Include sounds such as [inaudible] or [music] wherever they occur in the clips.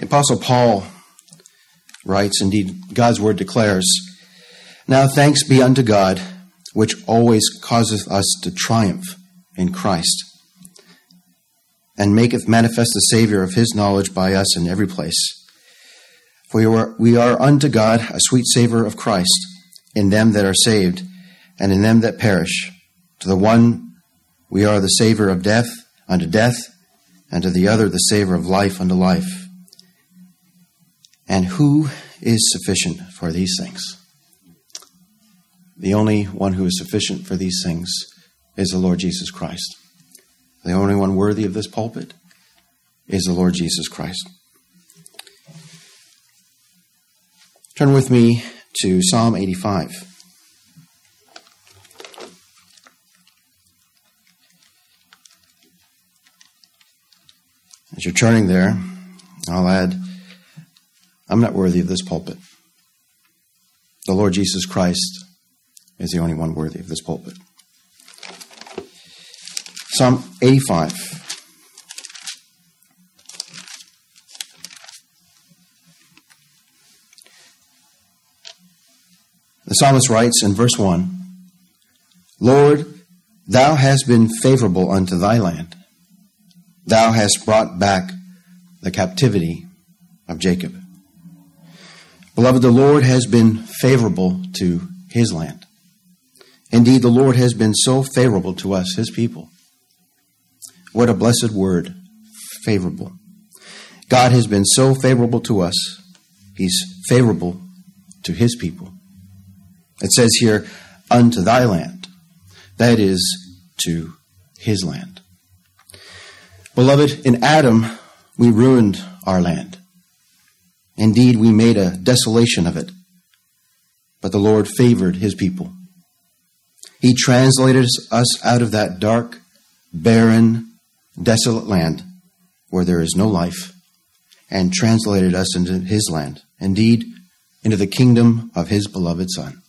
The Apostle Paul writes, indeed, God's word declares, Now thanks be unto God, which always causeth us to triumph in Christ, and maketh manifest the Savior of his knowledge by us in every place. For we are, we are unto God a sweet savor of Christ in them that are saved, and in them that perish. To the one we are the savor of death unto death, and to the other the savor of life unto life. And who is sufficient for these things? The only one who is sufficient for these things is the Lord Jesus Christ. The only one worthy of this pulpit is the Lord Jesus Christ. Turn with me to Psalm 85. As you're turning there, I'll add, I'm not worthy of this pulpit. The Lord Jesus Christ is the only one worthy of this pulpit. Psalm 85. The psalmist writes in verse 1 Lord, thou hast been favorable unto thy land. Thou hast brought back the captivity of Jacob. Beloved, the Lord has been favorable to his land. Indeed, the Lord has been so favorable to us, his people. What a blessed word, favorable. God has been so favorable to us, he's favorable to his people. It says here, unto thy land. That is, to his land. Beloved, in Adam, we ruined our land. Indeed, we made a desolation of it. But the Lord favored his people. He translated us out of that dark, barren, desolate land where there is no life and translated us into his land, indeed, into the kingdom of his beloved Son.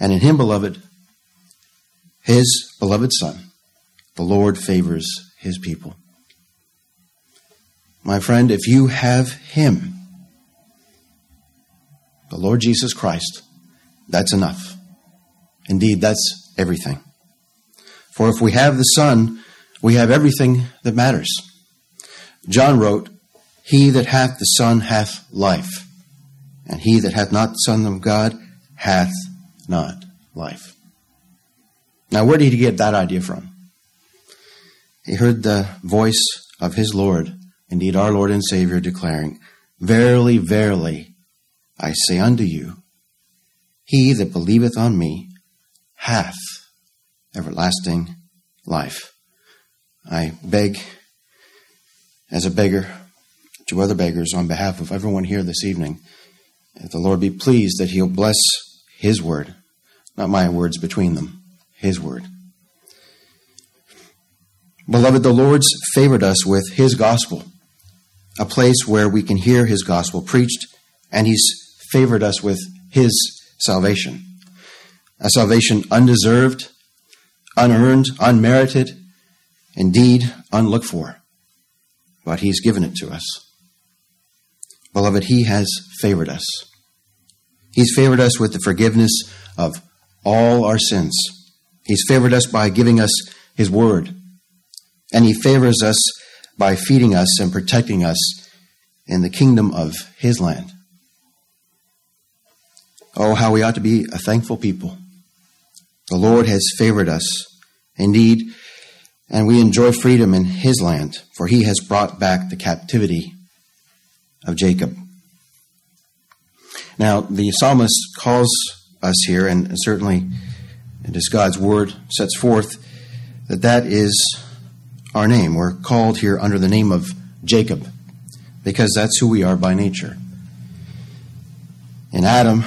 And in him, beloved, his beloved Son, the Lord favors his people. My friend, if you have him, the Lord Jesus Christ, that's enough. Indeed, that's everything. For if we have the Son, we have everything that matters. John wrote, He that hath the Son hath life, and he that hath not the Son of God hath not life. Now, where did he get that idea from? He heard the voice of his Lord, indeed our Lord and Savior, declaring, Verily, verily, I say unto you, he that believeth on me hath everlasting life. I beg, as a beggar, to other beggars on behalf of everyone here this evening, that the Lord be pleased that He'll bless His word, not my words between them, His word. Beloved, the Lord's favored us with His gospel, a place where we can hear His gospel preached, and He's favored us with His salvation. A salvation undeserved, unearned, unmerited, indeed unlooked for. But He's given it to us. Beloved, He has favored us. He's favored us with the forgiveness of all our sins. He's favored us by giving us His Word and he favors us by feeding us and protecting us in the kingdom of his land. Oh, how we ought to be a thankful people. The Lord has favored us indeed, and we enjoy freedom in his land, for he has brought back the captivity of Jacob. Now, the psalmist calls us here, and certainly it is God's word sets forth that that is our name. We're called here under the name of Jacob because that's who we are by nature. In Adam,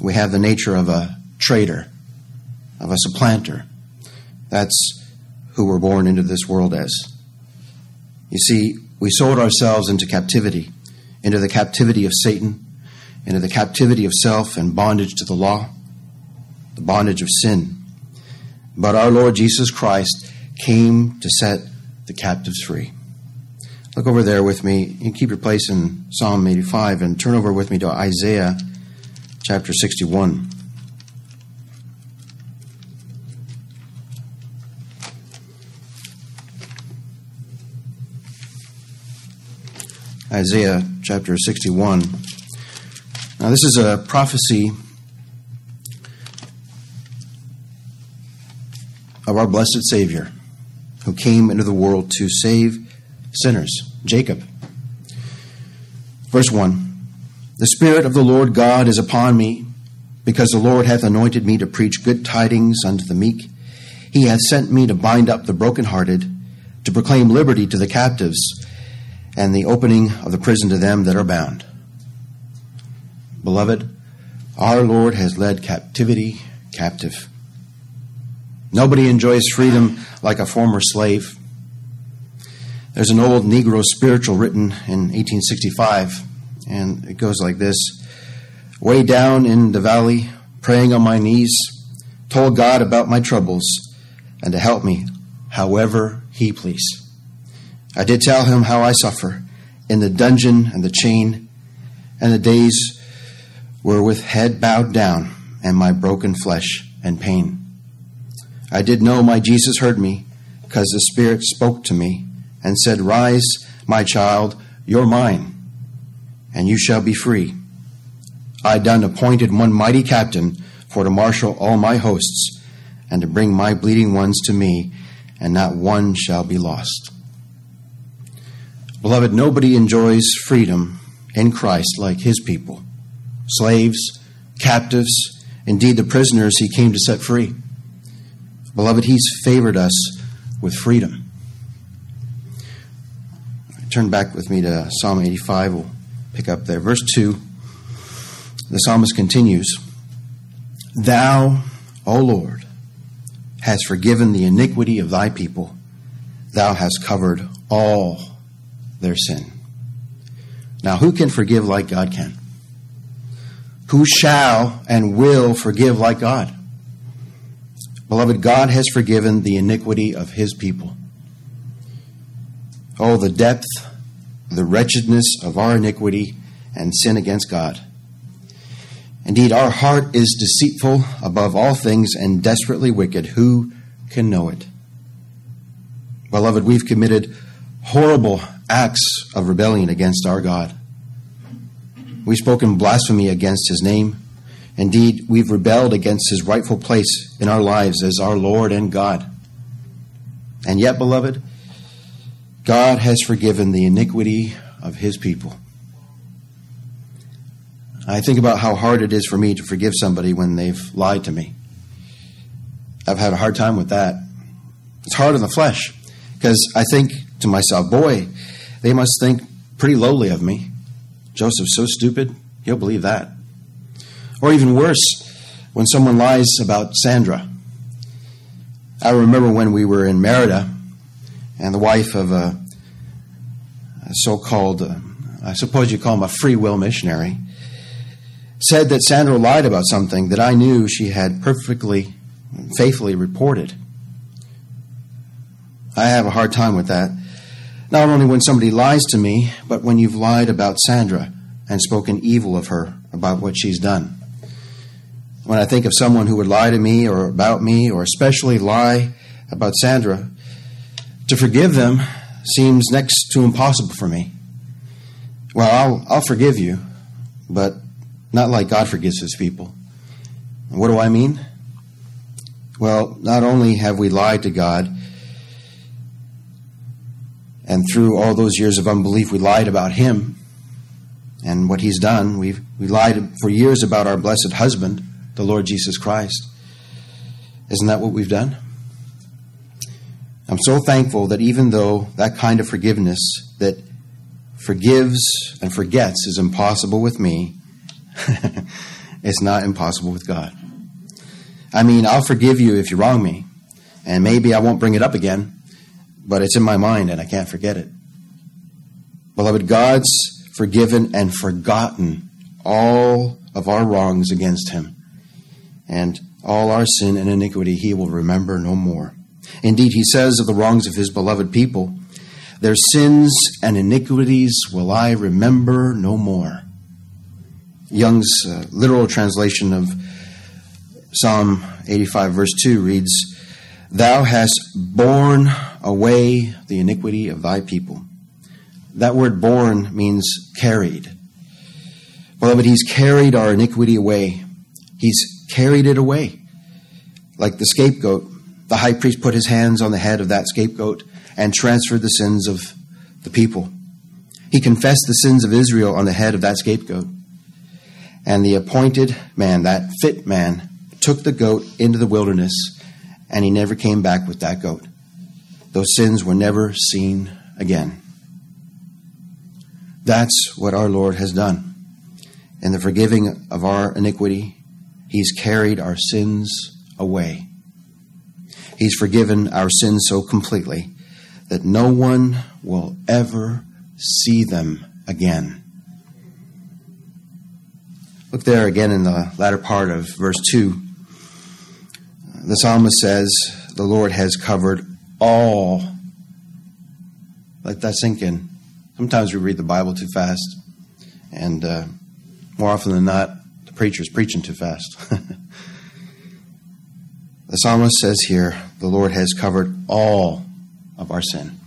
we have the nature of a traitor, of a supplanter. That's who we're born into this world as. You see, we sold ourselves into captivity, into the captivity of Satan, into the captivity of self and bondage to the law, the bondage of sin. But our Lord Jesus Christ came to set the captives free. look over there with me. You keep your place in Psalm 85 and turn over with me to Isaiah chapter 61. Isaiah chapter 61. Now, this is a prophecy of our blessed Savior who came into the world to save sinners, Jacob. Verse 1 The Spirit of the Lord God is upon me, because the Lord hath anointed me to preach good tidings unto the meek. He hath sent me to bind up the brokenhearted, to proclaim liberty to the captives, and the opening of the prison to them that are bound. Beloved, our Lord has led captivity captive. Nobody enjoys freedom like a former slave. There's an old Negro spiritual written in 1865, and it goes like this Way down in the valley, praying on my knees, told God about my troubles and to help me however He please. I did tell Him how I suffer in the dungeon and the chain, and the days were with head bowed down and my broken flesh and pain. I did know my Jesus heard me, because the Spirit spoke to me and said, Rise, my child, you're mine, and you shall be free. I done appointed one mighty captain for to marshal all my hosts, and to bring my bleeding ones to me, and not one shall be lost. Beloved, nobody enjoys freedom in Christ like his people slaves, captives, indeed the prisoners he came to set free. Beloved, He's favored us with freedom. Turn back with me to Psalm 85. We'll pick up there. Verse 2, the psalmist continues Thou, O Lord, hast forgiven the iniquity of thy people, thou hast covered all their sin. Now, who can forgive like God can? Who shall and will forgive like God? Beloved, God has forgiven the iniquity of his people. Oh, the depth, the wretchedness of our iniquity and sin against God. Indeed, our heart is deceitful above all things and desperately wicked. Who can know it? Beloved, we've committed horrible acts of rebellion against our God. We've spoken blasphemy against his name. Indeed, we've rebelled against his rightful place in our lives as our Lord and God. And yet, beloved, God has forgiven the iniquity of his people. I think about how hard it is for me to forgive somebody when they've lied to me. I've had a hard time with that. It's hard in the flesh because I think to myself, boy, they must think pretty lowly of me. Joseph's so stupid, he'll believe that. Or even worse, when someone lies about Sandra. I remember when we were in Merida, and the wife of a, a so called, uh, I suppose you call him a free will missionary, said that Sandra lied about something that I knew she had perfectly, faithfully reported. I have a hard time with that. Not only when somebody lies to me, but when you've lied about Sandra and spoken evil of her about what she's done. When I think of someone who would lie to me or about me, or especially lie about Sandra, to forgive them seems next to impossible for me. Well, I'll, I'll forgive you, but not like God forgives his people. what do I mean? Well, not only have we lied to God, and through all those years of unbelief, we lied about Him and what He's done. We've we lied for years about our blessed husband the Lord Jesus Christ. Isn't that what we've done? I'm so thankful that even though that kind of forgiveness that forgives and forgets is impossible with me, [laughs] it's not impossible with God. I mean, I'll forgive you if you wrong me, and maybe I won't bring it up again, but it's in my mind and I can't forget it. Beloved, God's forgiven and forgotten all of our wrongs against Him and all our sin and iniquity he will remember no more. Indeed, he says of the wrongs of his beloved people, Their sins and iniquities will I remember no more. Young's uh, literal translation of Psalm 85, verse 2 reads, Thou hast borne away the iniquity of thy people. That word borne means carried. Beloved, he's carried our iniquity away. He's carried it away. Like the scapegoat, the high priest put his hands on the head of that scapegoat and transferred the sins of the people. He confessed the sins of Israel on the head of that scapegoat. And the appointed man, that fit man, took the goat into the wilderness, and he never came back with that goat. Those sins were never seen again. That's what our Lord has done. In the forgiving of our iniquity, He's carried our sins away. He's forgiven our sins so completely that no one will ever see them again. Look there again in the latter part of verse 2. The psalmist says, The Lord has covered all. Let that sink in. Sometimes we read the Bible too fast, and uh, more often than not, preacher's preaching too fast. [laughs] the psalmist says here, The Lord has covered all of our sin.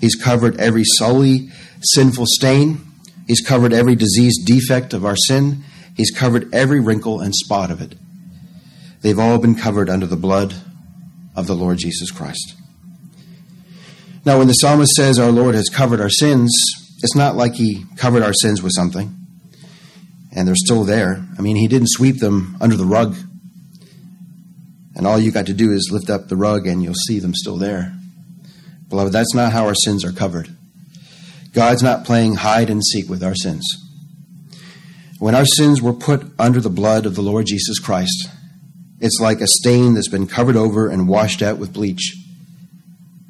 He's covered every sully, sinful stain. He's covered every disease defect of our sin. He's covered every wrinkle and spot of it. They've all been covered under the blood of the Lord Jesus Christ. Now, when the psalmist says our Lord has covered our sins, it's not like he covered our sins with something and they're still there. I mean, he didn't sweep them under the rug. And all you got to do is lift up the rug and you'll see them still there. Beloved, that's not how our sins are covered. God's not playing hide and seek with our sins. When our sins were put under the blood of the Lord Jesus Christ, it's like a stain that's been covered over and washed out with bleach,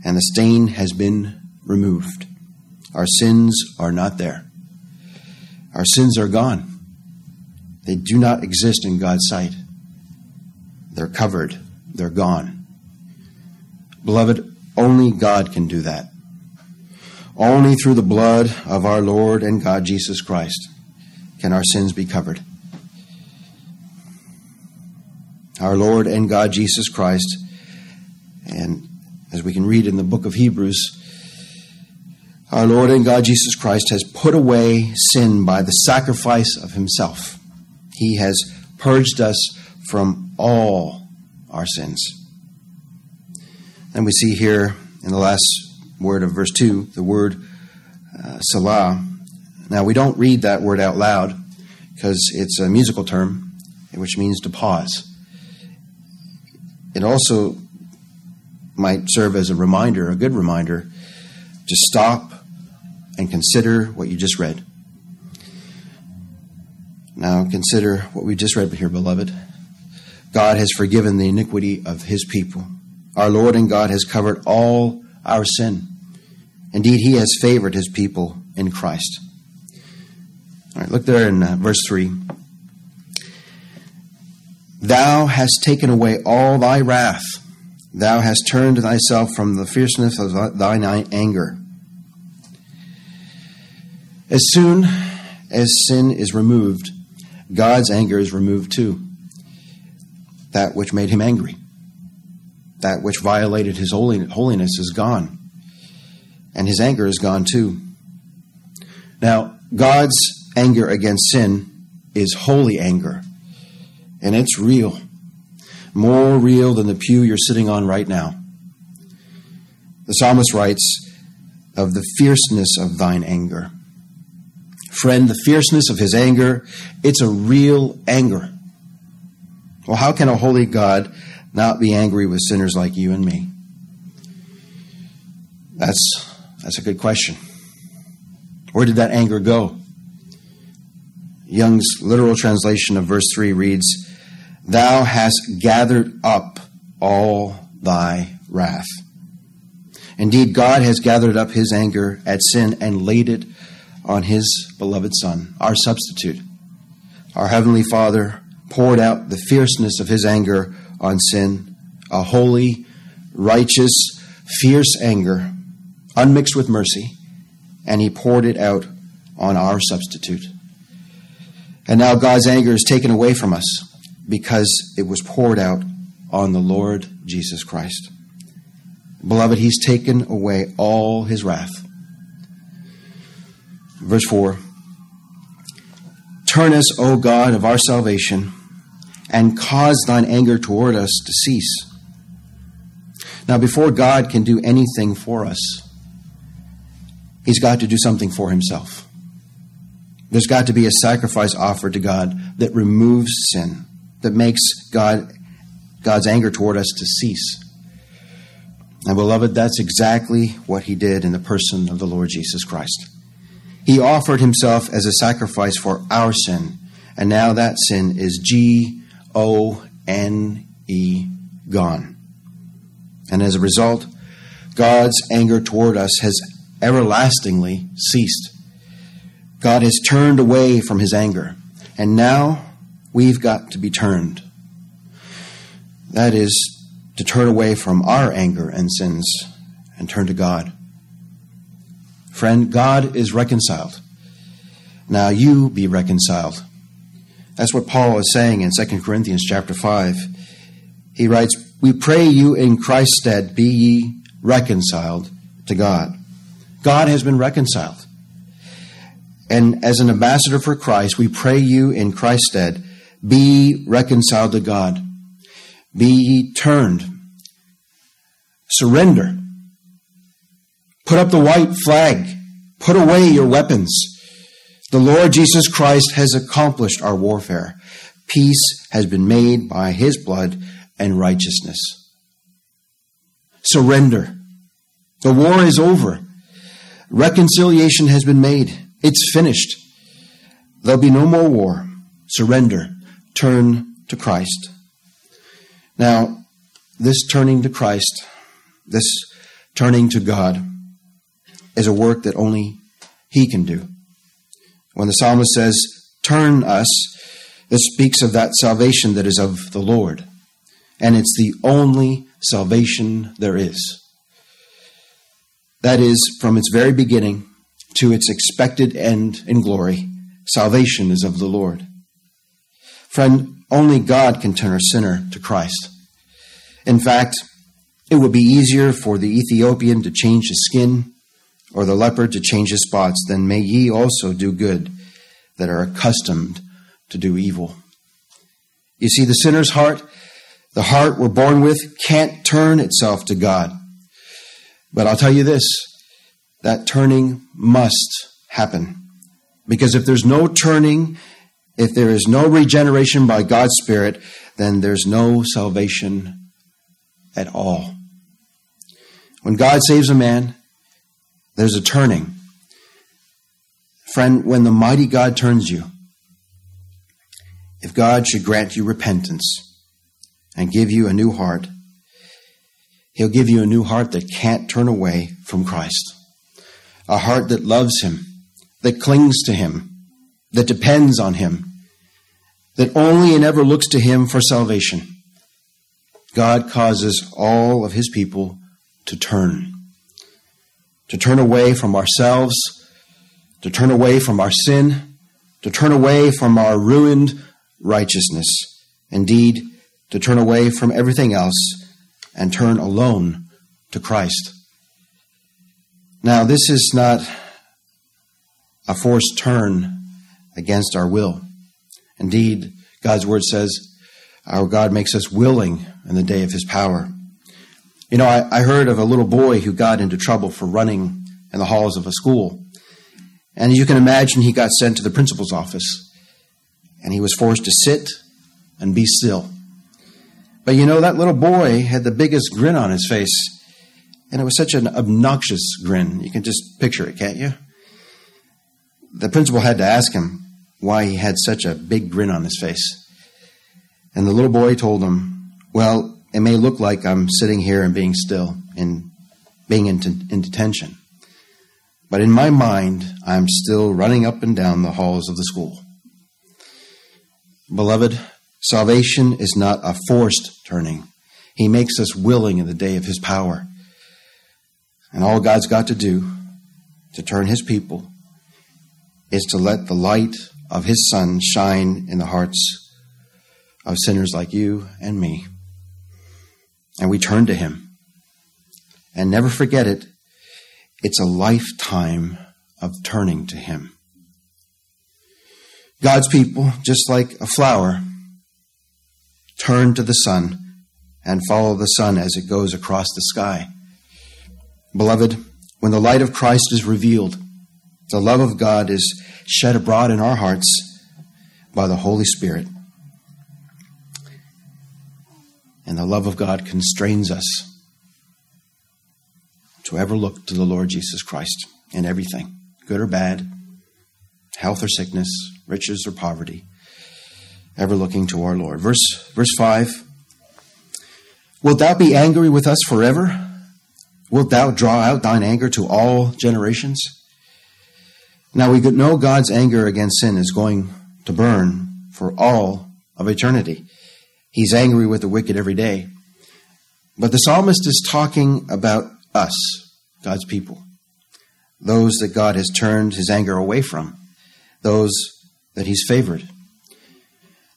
and the stain has been removed. Our sins are not there. Our sins are gone. They do not exist in God's sight. They're covered, they're gone. Beloved, only God can do that. Only through the blood of our Lord and God Jesus Christ can our sins be covered. Our Lord and God Jesus Christ, and as we can read in the book of Hebrews, our Lord and God Jesus Christ has put away sin by the sacrifice of himself. He has purged us from all our sins. And we see here in the last word of verse 2 the word uh, Selah. Now, we don't read that word out loud because it's a musical term, which means to pause. It also might serve as a reminder, a good reminder, to stop and consider what you just read. Now, consider what we just read here, beloved. God has forgiven the iniquity of his people. Our Lord and God has covered all our sin. Indeed, He has favored His people in Christ. All right, look there in uh, verse 3. Thou hast taken away all thy wrath. Thou hast turned thyself from the fierceness of thine anger. As soon as sin is removed, God's anger is removed too. That which made him angry that which violated his holiness is gone. And his anger is gone too. Now, God's anger against sin is holy anger, and it's real. More real than the pew you're sitting on right now. The psalmist writes of the fierceness of thine anger. Friend, the fierceness of his anger, it's a real anger. Well, how can a holy God not be angry with sinners like you and me? That's, that's a good question. Where did that anger go? Young's literal translation of verse 3 reads, Thou hast gathered up all thy wrath. Indeed, God has gathered up his anger at sin and laid it on his beloved Son, our substitute. Our Heavenly Father poured out the fierceness of his anger on sin, a holy, righteous, fierce anger unmixed with mercy, and he poured it out on our substitute. And now God's anger is taken away from us because it was poured out on the Lord Jesus Christ. Beloved, he's taken away all his wrath. Verse 4 Turn us, O God of our salvation, and cause thine anger toward us to cease. Now, before God can do anything for us, he's got to do something for himself. There's got to be a sacrifice offered to God that removes sin, that makes God, God's anger toward us to cease. And beloved, that's exactly what he did in the person of the Lord Jesus Christ. He offered himself as a sacrifice for our sin, and now that sin is G O N E, gone. And as a result, God's anger toward us has everlastingly ceased. God has turned away from his anger, and now we've got to be turned. That is, to turn away from our anger and sins and turn to God. Friend, God is reconciled. Now you be reconciled. That's what Paul is saying in 2 Corinthians chapter 5. He writes, We pray you in Christ's stead, be ye reconciled to God. God has been reconciled. And as an ambassador for Christ, we pray you in Christ's stead, be reconciled to God. Be ye turned. Surrender. Put up the white flag. Put away your weapons. The Lord Jesus Christ has accomplished our warfare. Peace has been made by his blood and righteousness. Surrender. The war is over. Reconciliation has been made. It's finished. There'll be no more war. Surrender. Turn to Christ. Now, this turning to Christ, this turning to God, is a work that only He can do. When the psalmist says, Turn us, this speaks of that salvation that is of the Lord. And it's the only salvation there is. That is, from its very beginning to its expected end in glory, salvation is of the Lord. Friend, only God can turn a sinner to Christ. In fact, it would be easier for the Ethiopian to change his skin or the leopard to change his spots then may ye also do good that are accustomed to do evil. You see, the sinner's heart, the heart we're born with, can't turn itself to God. But I'll tell you this that turning must happen. Because if there's no turning, if there is no regeneration by God's Spirit, then there's no salvation at all. When God saves a man, there's a turning. Friend, when the mighty God turns you, if God should grant you repentance and give you a new heart, He'll give you a new heart that can't turn away from Christ. A heart that loves Him, that clings to Him, that depends on Him, that only and ever looks to Him for salvation. God causes all of His people to turn. To turn away from ourselves, to turn away from our sin, to turn away from our ruined righteousness. Indeed, to turn away from everything else and turn alone to Christ. Now, this is not a forced turn against our will. Indeed, God's word says our God makes us willing in the day of his power. You know, I, I heard of a little boy who got into trouble for running in the halls of a school. And you can imagine he got sent to the principal's office and he was forced to sit and be still. But you know, that little boy had the biggest grin on his face. And it was such an obnoxious grin. You can just picture it, can't you? The principal had to ask him why he had such a big grin on his face. And the little boy told him, Well, it may look like I'm sitting here and being still and being in, t- in detention. But in my mind, I'm still running up and down the halls of the school. Beloved, Salvation is not a forced turning. He makes us willing in the day of his power. And all God's got to do to turn his people is to let the light of his Son shine in the hearts of sinners like you and me. And we turn to him. And never forget it, it's a lifetime of turning to him. God's people, just like a flower, turn to the sun and follow the sun as it goes across the sky. Beloved, when the light of Christ is revealed, the love of God is shed abroad in our hearts by the Holy Spirit. And the love of God constrains us to ever look to the Lord Jesus Christ in everything, good or bad, health or sickness, riches or poverty, ever looking to our Lord. Verse, verse 5 Wilt thou be angry with us forever? Wilt thou draw out thine anger to all generations? Now we know God's anger against sin is going to burn for all of eternity. He's angry with the wicked every day. But the psalmist is talking about us, God's people, those that God has turned his anger away from, those that he's favored.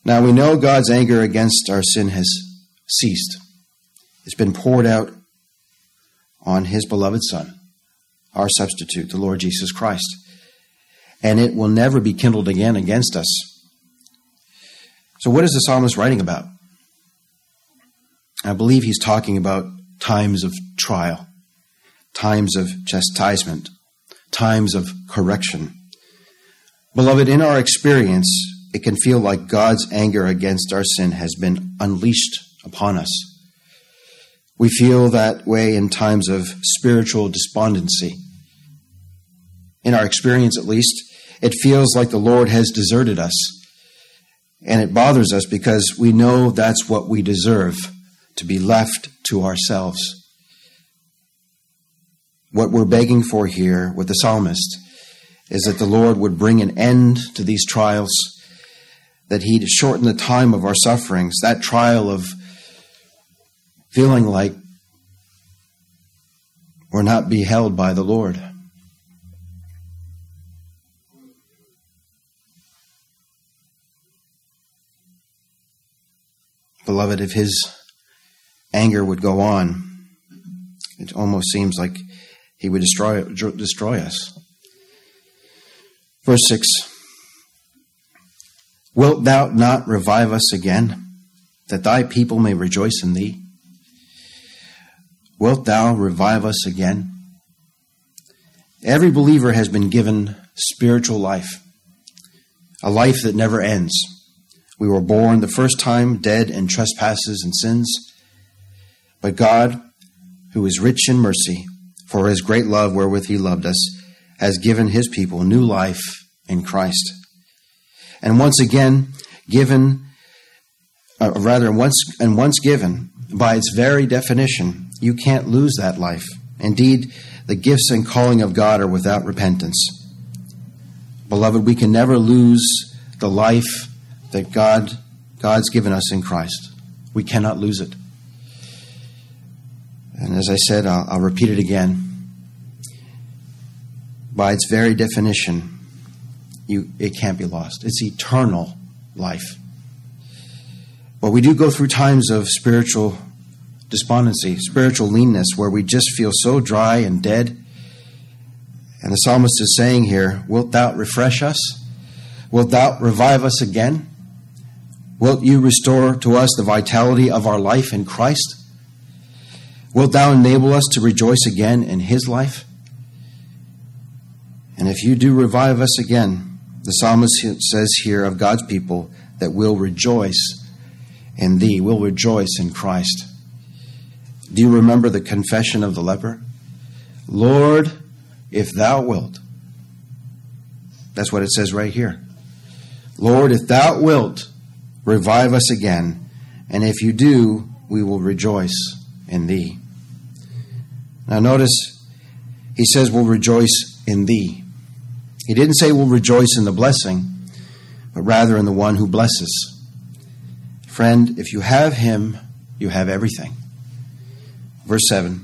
Now we know God's anger against our sin has ceased. It's been poured out on his beloved Son, our substitute, the Lord Jesus Christ. And it will never be kindled again against us. So, what is the psalmist writing about? I believe he's talking about times of trial, times of chastisement, times of correction. Beloved, in our experience, it can feel like God's anger against our sin has been unleashed upon us. We feel that way in times of spiritual despondency. In our experience, at least, it feels like the Lord has deserted us. And it bothers us because we know that's what we deserve to be left to ourselves. What we're begging for here with the psalmist is that the Lord would bring an end to these trials, that He'd shorten the time of our sufferings, that trial of feeling like we're not beheld by the Lord. Beloved, if His anger would go on, it almost seems like He would destroy, destroy us. Verse 6 Wilt thou not revive us again, that thy people may rejoice in thee? Wilt thou revive us again? Every believer has been given spiritual life, a life that never ends. We were born the first time dead in trespasses and sins, but God, who is rich in mercy, for his great love wherewith he loved us, has given his people new life in Christ. And once again, given, uh, rather, once and once given, by its very definition, you can't lose that life. Indeed, the gifts and calling of God are without repentance. Beloved, we can never lose the life that God God's given us in Christ. We cannot lose it. And as I said, I'll, I'll repeat it again. By its very definition, you, it can't be lost. It's eternal life. But we do go through times of spiritual despondency, spiritual leanness, where we just feel so dry and dead. And the psalmist is saying here, Wilt thou refresh us? Wilt thou revive us again? Wilt you restore to us the vitality of our life in Christ? Wilt thou enable us to rejoice again in his life? And if you do revive us again, the psalmist says here of God's people that will rejoice in thee, will rejoice in Christ. Do you remember the confession of the leper? Lord, if thou wilt. That's what it says right here. Lord, if thou wilt, revive us again, and if you do, we will rejoice in thee. Now, notice he says, We'll rejoice in thee. He didn't say we'll rejoice in the blessing, but rather in the one who blesses. Friend, if you have him, you have everything. Verse 7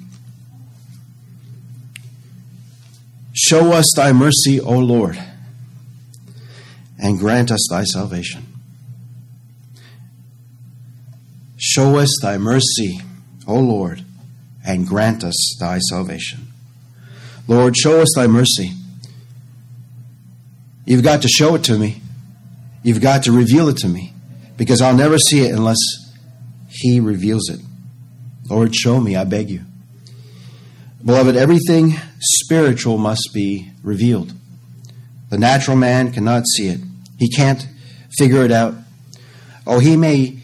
Show us thy mercy, O Lord, and grant us thy salvation. Show us thy mercy, O Lord, and grant us thy salvation. Lord, show us thy mercy. You've got to show it to me. You've got to reveal it to me because I'll never see it unless He reveals it. Lord, show me, I beg you. Beloved, everything spiritual must be revealed. The natural man cannot see it, he can't figure it out. Oh, he may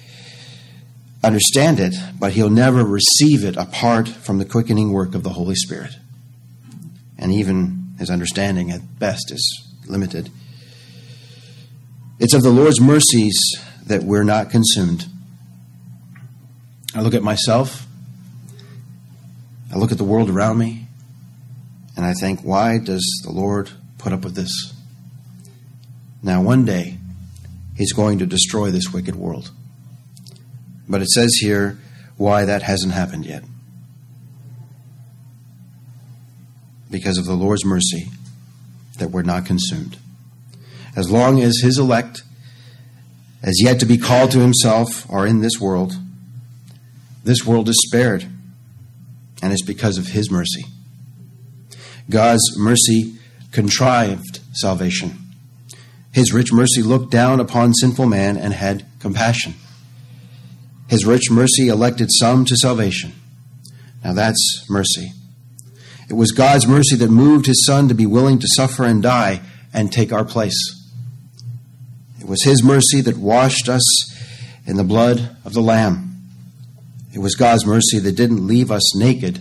understand it, but he'll never receive it apart from the quickening work of the Holy Spirit. And even his understanding at best is limited. It's of the Lord's mercies that we're not consumed. I look at myself, I look at the world around me, and I think, why does the Lord put up with this? Now, one day, He's going to destroy this wicked world. But it says here why that hasn't happened yet. Because of the Lord's mercy that we're not consumed. As long as His elect, as yet to be called to Himself, are in this world, this world is spared, and it's because of His mercy. God's mercy contrived salvation. His rich mercy looked down upon sinful man and had compassion. His rich mercy elected some to salvation. Now that's mercy. It was God's mercy that moved his Son to be willing to suffer and die and take our place. It was his mercy that washed us in the blood of the Lamb. It was God's mercy that didn't leave us naked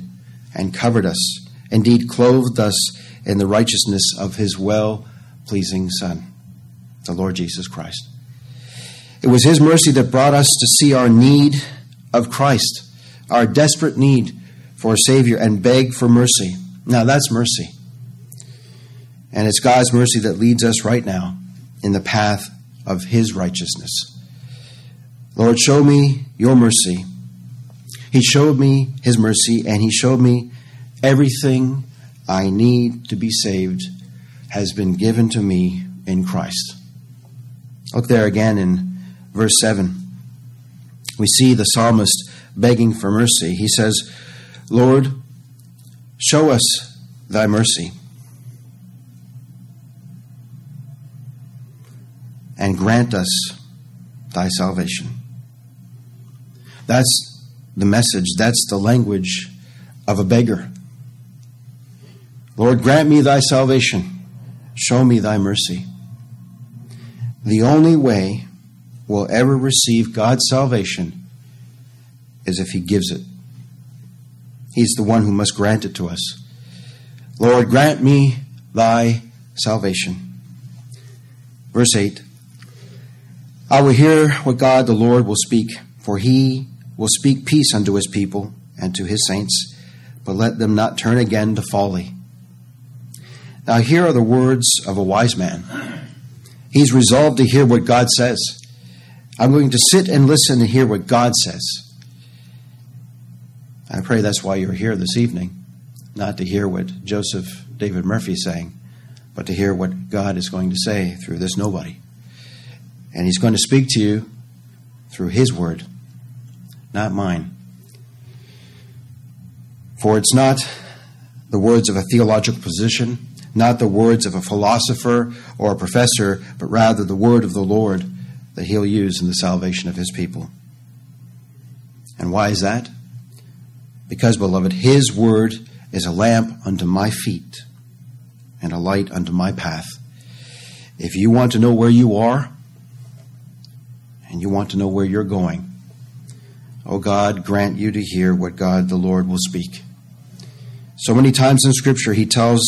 and covered us, indeed, clothed us in the righteousness of his well pleasing Son, the Lord Jesus Christ. It was his mercy that brought us to see our need of Christ, our desperate need for a Savior, and beg for mercy. Now, that's mercy. And it's God's mercy that leads us right now in the path of his righteousness. Lord, show me your mercy he showed me His mercy, and He showed me everything I need to be saved has been given to me in Christ. Look there again in verse 7. We see the psalmist begging for mercy. He says, Lord, show us thy mercy and grant us thy salvation. That's the message, that's the language of a beggar. Lord, grant me thy salvation. Show me thy mercy. The only way we'll ever receive God's salvation is if he gives it. He's the one who must grant it to us. Lord, grant me thy salvation. Verse 8 I will hear what God the Lord will speak, for he will speak peace unto his people and to his saints, but let them not turn again to folly. Now, here are the words of a wise man. He's resolved to hear what God says. I'm going to sit and listen and hear what God says. I pray that's why you're here this evening, not to hear what Joseph David Murphy is saying, but to hear what God is going to say through this nobody. And He's going to speak to you through His word not mine. For it's not the words of a theological position, not the words of a philosopher or a professor, but rather the word of the Lord that he'll use in the salvation of his people. And why is that? Because, beloved, his word is a lamp unto my feet and a light unto my path. If you want to know where you are and you want to know where you're going, O God, grant you to hear what God the Lord will speak. So many times in Scripture, he tells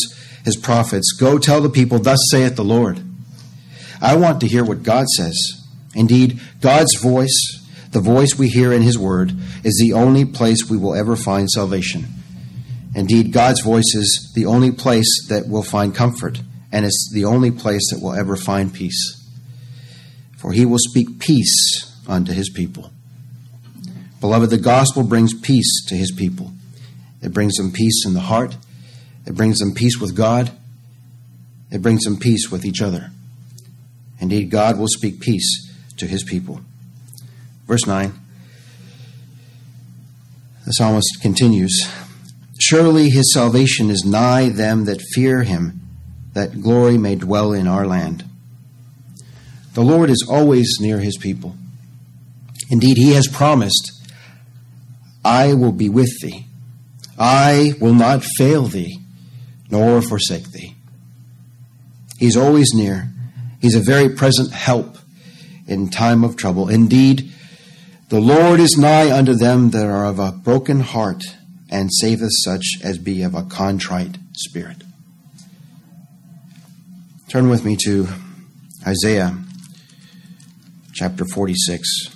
his prophets, Go tell the people, Thus saith the Lord. I want to hear what God says. Indeed, God's voice, the voice we hear in his word, is the only place we will ever find salvation. Indeed, God's voice is the only place that will find comfort, and it's the only place that will ever find peace. For he will speak peace unto his people. Beloved, the gospel brings peace to his people. It brings them peace in the heart, it brings them peace with God, it brings them peace with each other. Indeed, God will speak peace to his people. Verse 9 the psalmist continues Surely his salvation is nigh them that fear him, that glory may dwell in our land. The Lord is always near his people. Indeed, he has promised, I will be with thee. I will not fail thee, nor forsake thee. He's always near. He's a very present help in time of trouble. Indeed, the Lord is nigh unto them that are of a broken heart, and saveth such as be of a contrite spirit. Turn with me to Isaiah chapter 46.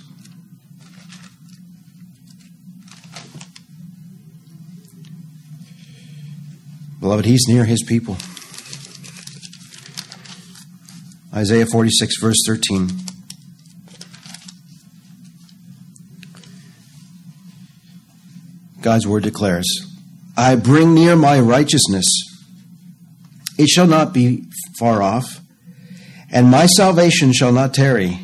Beloved, he's near his people. Isaiah 46, verse 13. God's word declares, I bring near my righteousness. It shall not be far off, and my salvation shall not tarry,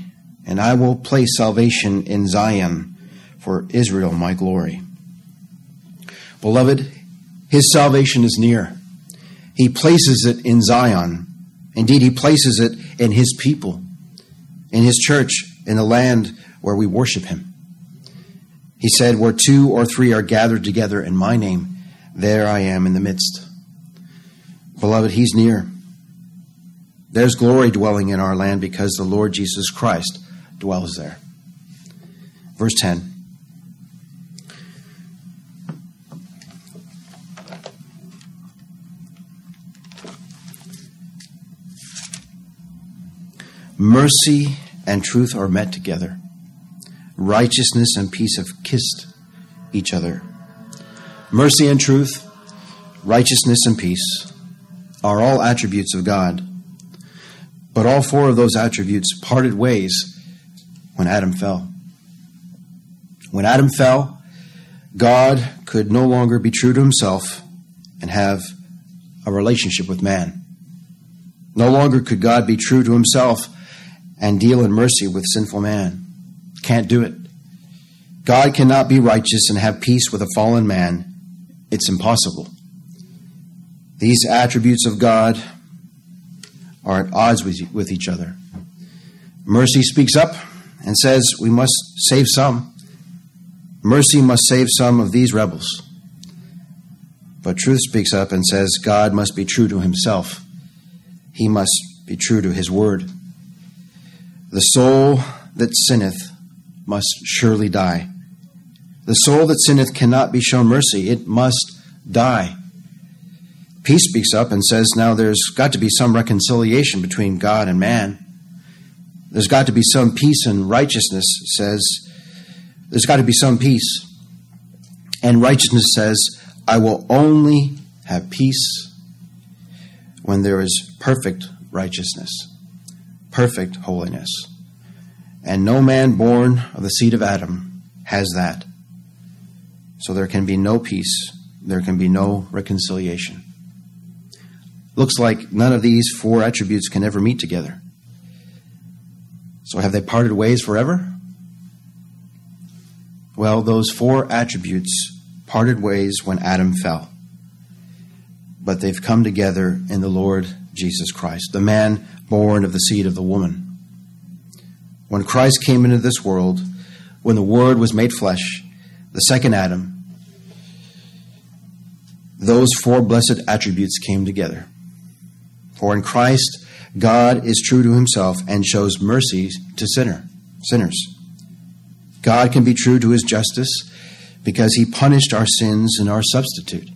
and I will place salvation in Zion for Israel, my glory. Beloved, his salvation is near. He places it in Zion. Indeed, he places it in his people, in his church, in the land where we worship him. He said, Where two or three are gathered together in my name, there I am in the midst. Beloved, He's near. There's glory dwelling in our land because the Lord Jesus Christ dwells there. Verse 10. Mercy and truth are met together righteousness and peace have kissed each other. Mercy and truth, righteousness and peace are all attributes of God. But all four of those attributes parted ways when Adam fell. When Adam fell, God could no longer be true to himself and have a relationship with man. No longer could God be true to himself and deal in mercy with sinful man. Can't do it. God cannot be righteous and have peace with a fallen man. It's impossible. These attributes of God are at odds with, with each other. Mercy speaks up and says, We must save some. Mercy must save some of these rebels. But truth speaks up and says, God must be true to himself. He must be true to his word. The soul that sinneth must surely die. The soul that sinneth cannot be shown mercy, it must die. Peace speaks up and says, Now there's got to be some reconciliation between God and man. There's got to be some peace and righteousness, says, There's got to be some peace. And righteousness says, I will only have peace when there is perfect righteousness, perfect holiness. And no man born of the seed of Adam has that. So there can be no peace, there can be no reconciliation. Looks like none of these four attributes can ever meet together. So have they parted ways forever? Well, those four attributes parted ways when Adam fell. But they've come together in the Lord Jesus Christ, the man born of the seed of the woman. When Christ came into this world, when the Word was made flesh, the second Adam, those four blessed attributes came together. For in Christ, God is true to himself and shows mercy to sinner, sinners. God can be true to his justice because he punished our sins in our substitute.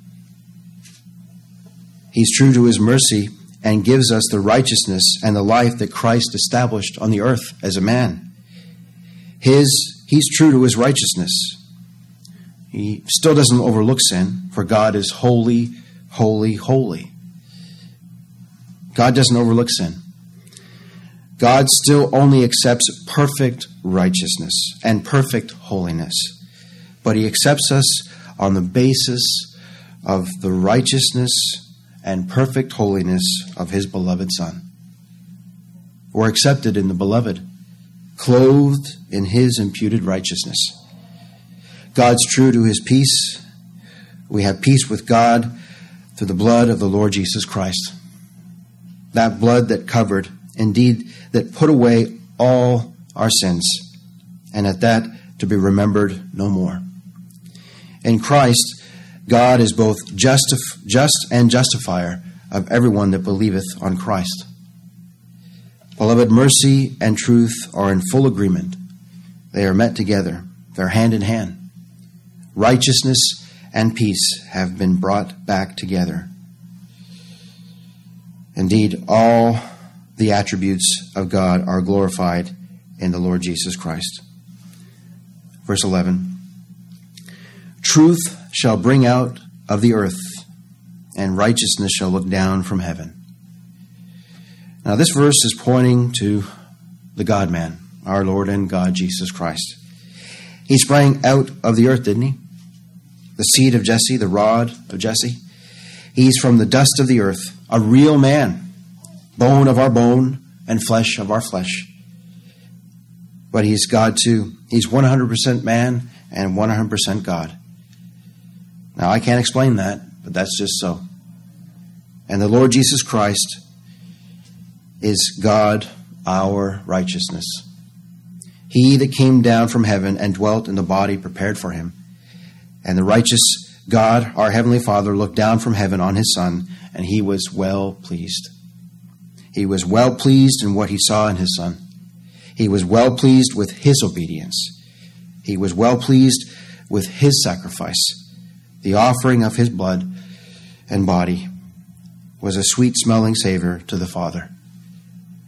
He's true to his mercy and gives us the righteousness and the life that Christ established on the earth as a man. His, he's true to his righteousness. He still doesn't overlook sin, for God is holy, holy, holy. God doesn't overlook sin. God still only accepts perfect righteousness and perfect holiness. But he accepts us on the basis of the righteousness and perfect holiness of his beloved Son. We're accepted in the beloved, clothed in his imputed righteousness. God's true to his peace. We have peace with God through the blood of the Lord Jesus Christ. That blood that covered, indeed, that put away all our sins, and at that to be remembered no more. In Christ, God is both justif- just and justifier of everyone that believeth on Christ. Beloved, mercy and truth are in full agreement. They are met together, they're hand in hand. Righteousness and peace have been brought back together. Indeed, all the attributes of God are glorified in the Lord Jesus Christ. Verse 11 Truth shall bring out of the earth, and righteousness shall look down from heaven. Now, this verse is pointing to the God man, our Lord and God Jesus Christ. He sprang out of the earth, didn't he? The seed of Jesse, the rod of Jesse. He's from the dust of the earth, a real man, bone of our bone and flesh of our flesh. But he's God too. He's 100% man and 100% God. Now, I can't explain that, but that's just so. And the Lord Jesus Christ is God, our righteousness. He that came down from heaven and dwelt in the body prepared for him. And the righteous God, our Heavenly Father, looked down from heaven on his Son, and he was well pleased. He was well pleased in what he saw in his Son. He was well pleased with his obedience. He was well pleased with his sacrifice. The offering of his blood and body was a sweet smelling savor to the Father.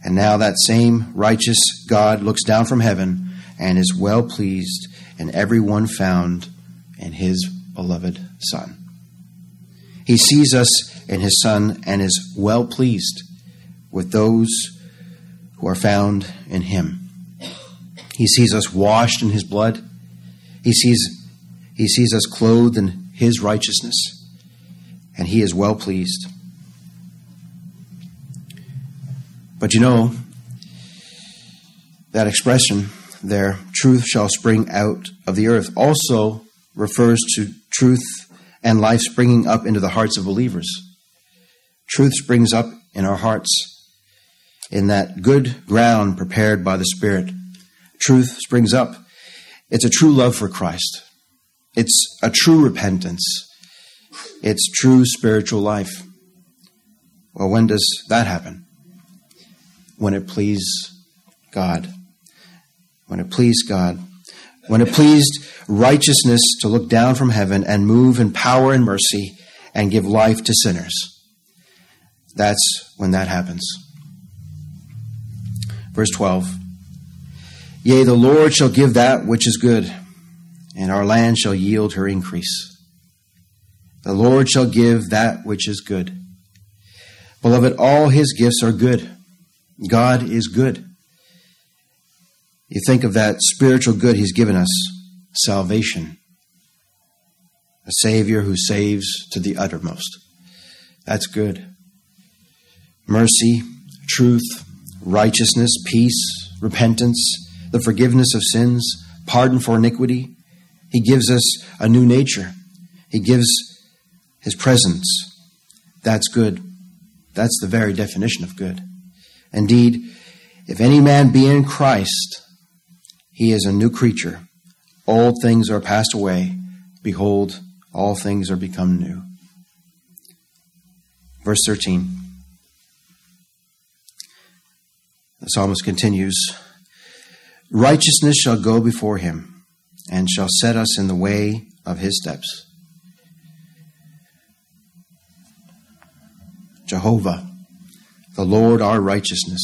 And now that same righteous God looks down from heaven and is well pleased in every one found in his beloved Son. He sees us in his Son and is well pleased with those who are found in him. He sees us washed in his blood. He sees, he sees us clothed in his righteousness, and he is well pleased. But you know, that expression there, truth shall spring out of the earth, also refers to truth and life springing up into the hearts of believers. Truth springs up in our hearts in that good ground prepared by the Spirit. Truth springs up. It's a true love for Christ. It's a true repentance. It's true spiritual life. Well, when does that happen? When it pleased God. When it pleased God. When it pleased righteousness to look down from heaven and move in power and mercy and give life to sinners. That's when that happens. Verse 12 Yea, the Lord shall give that which is good and our land shall yield her increase. The Lord shall give that which is good. Beloved, all his gifts are good. God is good. You think of that spiritual good he's given us salvation, a Savior who saves to the uttermost. That's good. Mercy, truth, righteousness, peace, repentance, the forgiveness of sins, pardon for iniquity, he gives us a new nature. He gives His presence. That's good. That's the very definition of good. Indeed, if any man be in Christ, he is a new creature. Old things are passed away. Behold, all things are become new. Verse 13. The psalmist continues Righteousness shall go before him and shall set us in the way of his steps. Jehovah, the Lord our righteousness.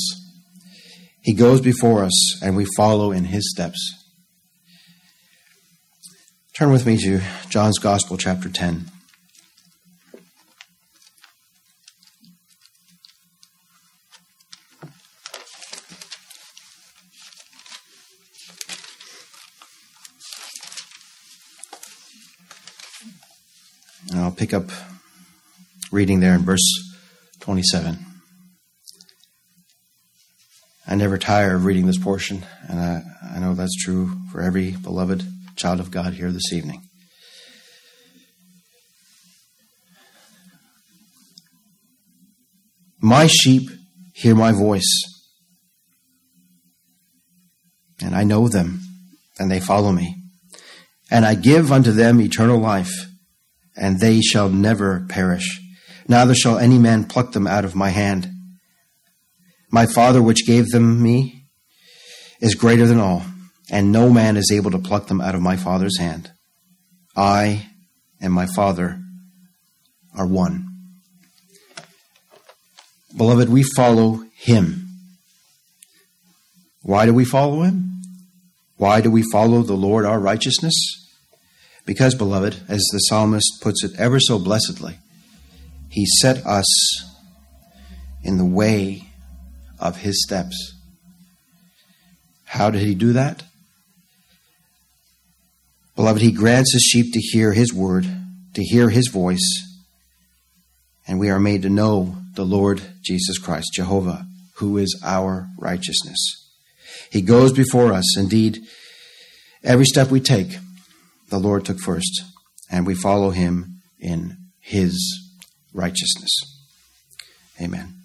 He goes before us, and we follow in his steps. Turn with me to John's Gospel, chapter 10. Pick up reading there in verse 27. I never tire of reading this portion, and I, I know that's true for every beloved child of God here this evening. My sheep hear my voice, and I know them, and they follow me. And I give unto them eternal life, and they shall never perish, neither shall any man pluck them out of my hand. My Father, which gave them me, is greater than all, and no man is able to pluck them out of my Father's hand. I and my Father are one. Beloved, we follow him. Why do we follow him? Why do we follow the Lord our righteousness? Because, beloved, as the psalmist puts it ever so blessedly, he set us in the way of his steps. How did he do that? Beloved, he grants his sheep to hear his word, to hear his voice, and we are made to know the Lord Jesus Christ, Jehovah, who is our righteousness. He goes before us. Indeed, every step we take, the Lord took first, and we follow him in his righteousness. Amen.